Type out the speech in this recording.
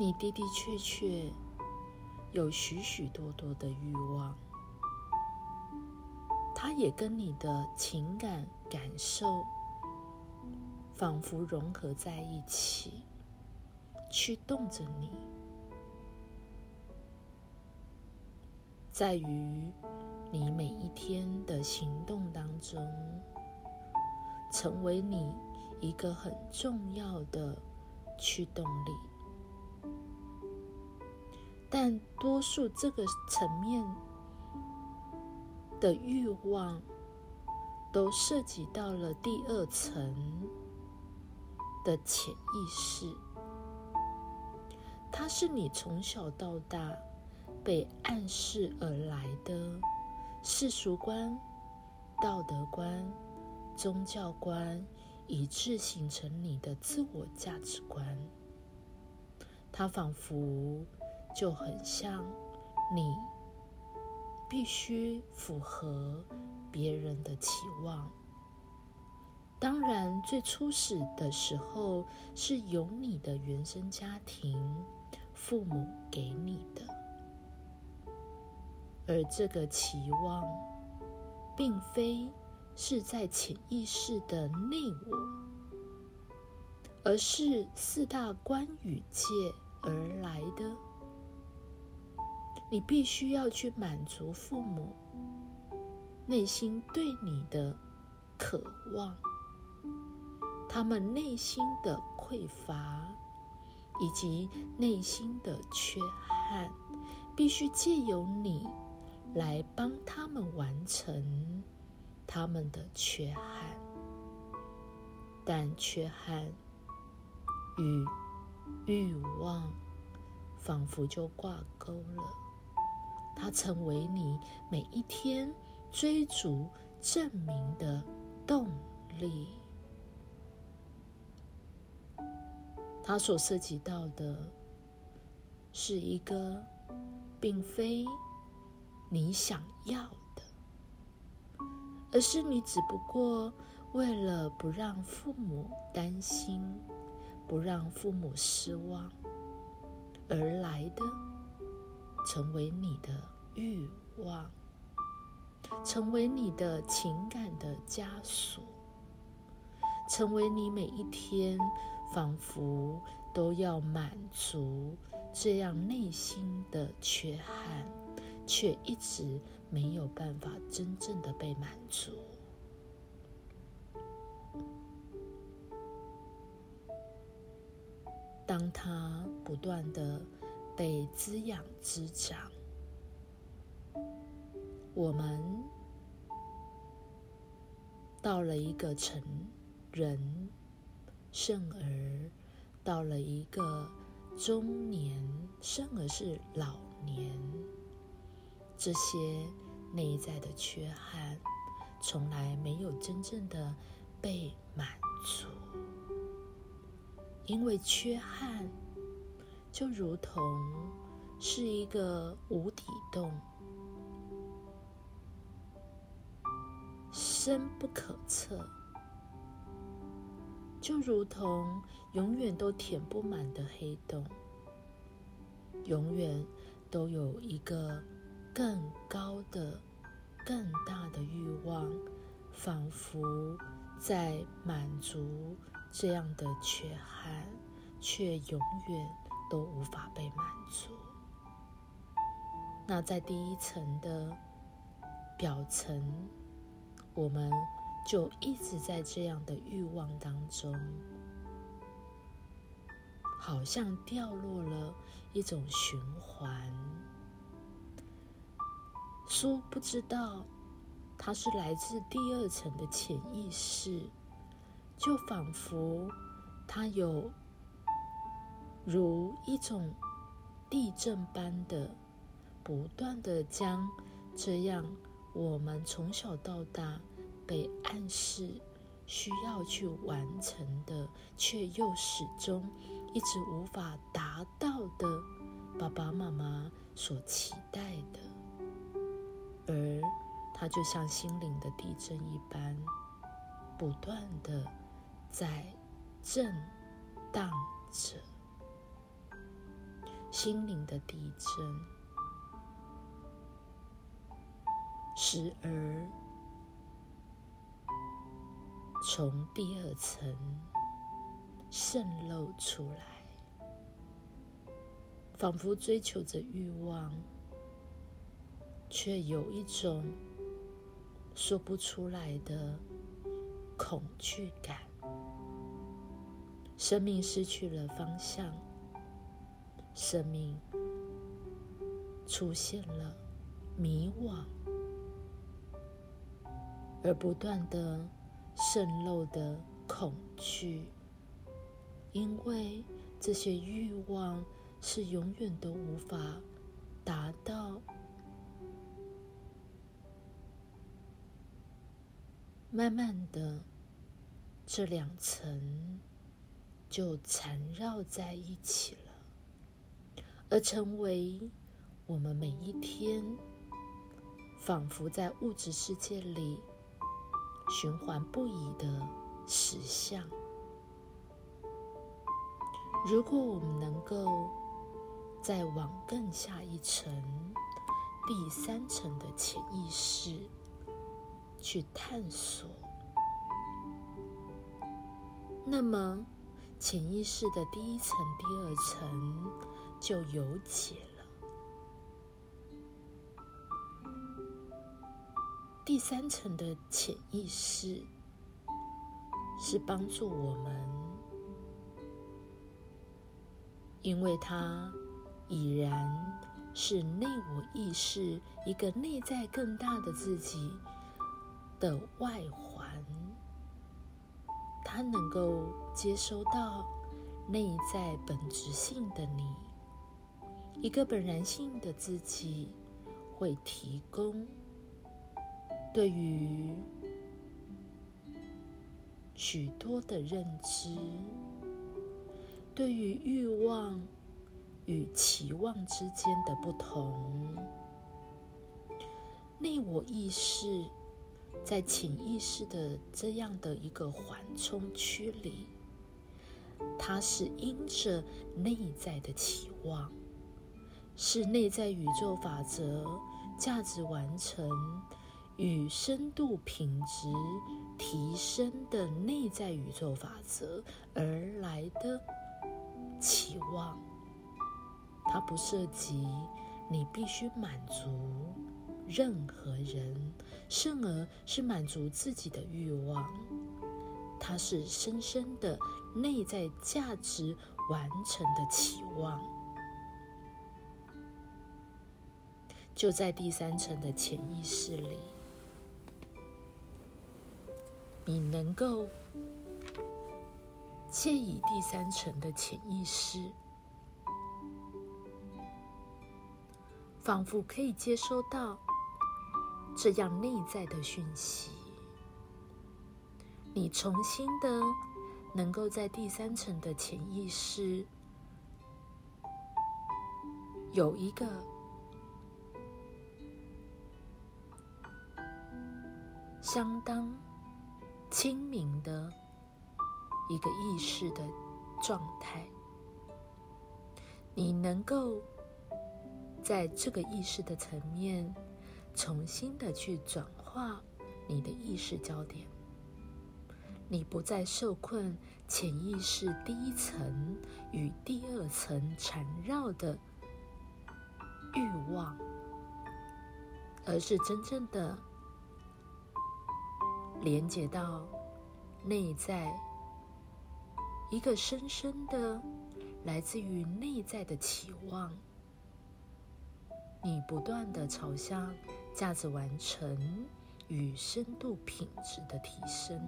你的的确确有许许多多的欲望，它也跟你的情感感受仿佛融合在一起，驱动着你，在于你每一天的行动当中，成为你一个很重要的驱动力。但多数这个层面的欲望，都涉及到了第二层的潜意识。它是你从小到大被暗示而来的世俗观、道德观、宗教观，以致形成你的自我价值观。它仿佛。就很像你必须符合别人的期望。当然，最初始的时候是由你的原生家庭、父母给你的，而这个期望，并非是在潜意识的内我，而是四大观与界而来的。你必须要去满足父母内心对你的渴望，他们内心的匮乏以及内心的缺憾，必须借由你来帮他们完成他们的缺憾。但缺憾与欲望仿佛就挂钩了。它成为你每一天追逐证明的动力。它所涉及到的是一个并非你想要的，而是你只不过为了不让父母担心、不让父母失望而来的。成为你的欲望，成为你的情感的枷锁，成为你每一天仿佛都要满足这样内心的缺憾，却一直没有办法真正的被满足。当他不断的。被滋养滋长，我们到了一个成人，甚而到了一个中年，甚而是老年，这些内在的缺憾，从来没有真正的被满足，因为缺憾。就如同是一个无底洞，深不可测；就如同永远都填不满的黑洞，永远都有一个更高的、更大的欲望，仿佛在满足这样的缺憾，却永远。都无法被满足。那在第一层的表层，我们就一直在这样的欲望当中，好像掉落了一种循环。殊不知道，它是来自第二层的潜意识，就仿佛它有。如一种地震般的，不断的将这样我们从小到大被暗示需要去完成的，却又始终一直无法达到的爸爸妈妈所期待的，而它就像心灵的地震一般，不断的在震荡着。心灵的地震，时而从第二层渗漏出来，仿佛追求着欲望，却有一种说不出来的恐惧感。生命失去了方向，生命出现了迷惘，而不断的渗漏的恐惧，因为这些欲望是永远都无法达到。慢慢的，这两层。就缠绕在一起了，而成为我们每一天仿佛在物质世界里循环不已的实相。如果我们能够再往更下一层、第三层的潜意识去探索，那么。潜意识的第一层、第二层就有解了。第三层的潜意识是帮助我们，因为它已然是内我意识一个内在更大的自己的外环。他能够接收到内在本质性的你，一个本然性的自己，会提供对于许多的认知，对于欲望与期望之间的不同，内我意识。在潜意识的这样的一个缓冲区里，它是因着内在的期望，是内在宇宙法则价值完成与深度品质提升的内在宇宙法则而来的期望。它不涉及你必须满足。任何人，甚而是满足自己的欲望，它是深深的内在价值完成的期望。就在第三层的潜意识里，你能够借以第三层的潜意识，仿佛可以接收到。这样内在的讯息，你重新的能够在第三层的潜意识有一个相当清明的一个意识的状态，你能够在这个意识的层面。重新的去转化你的意识焦点，你不再受困潜意识第一层与第二层缠绕的欲望，而是真正的连接到内在一个深深的来自于内在的期望，你不断的朝向。价值完成与深度品质的提升。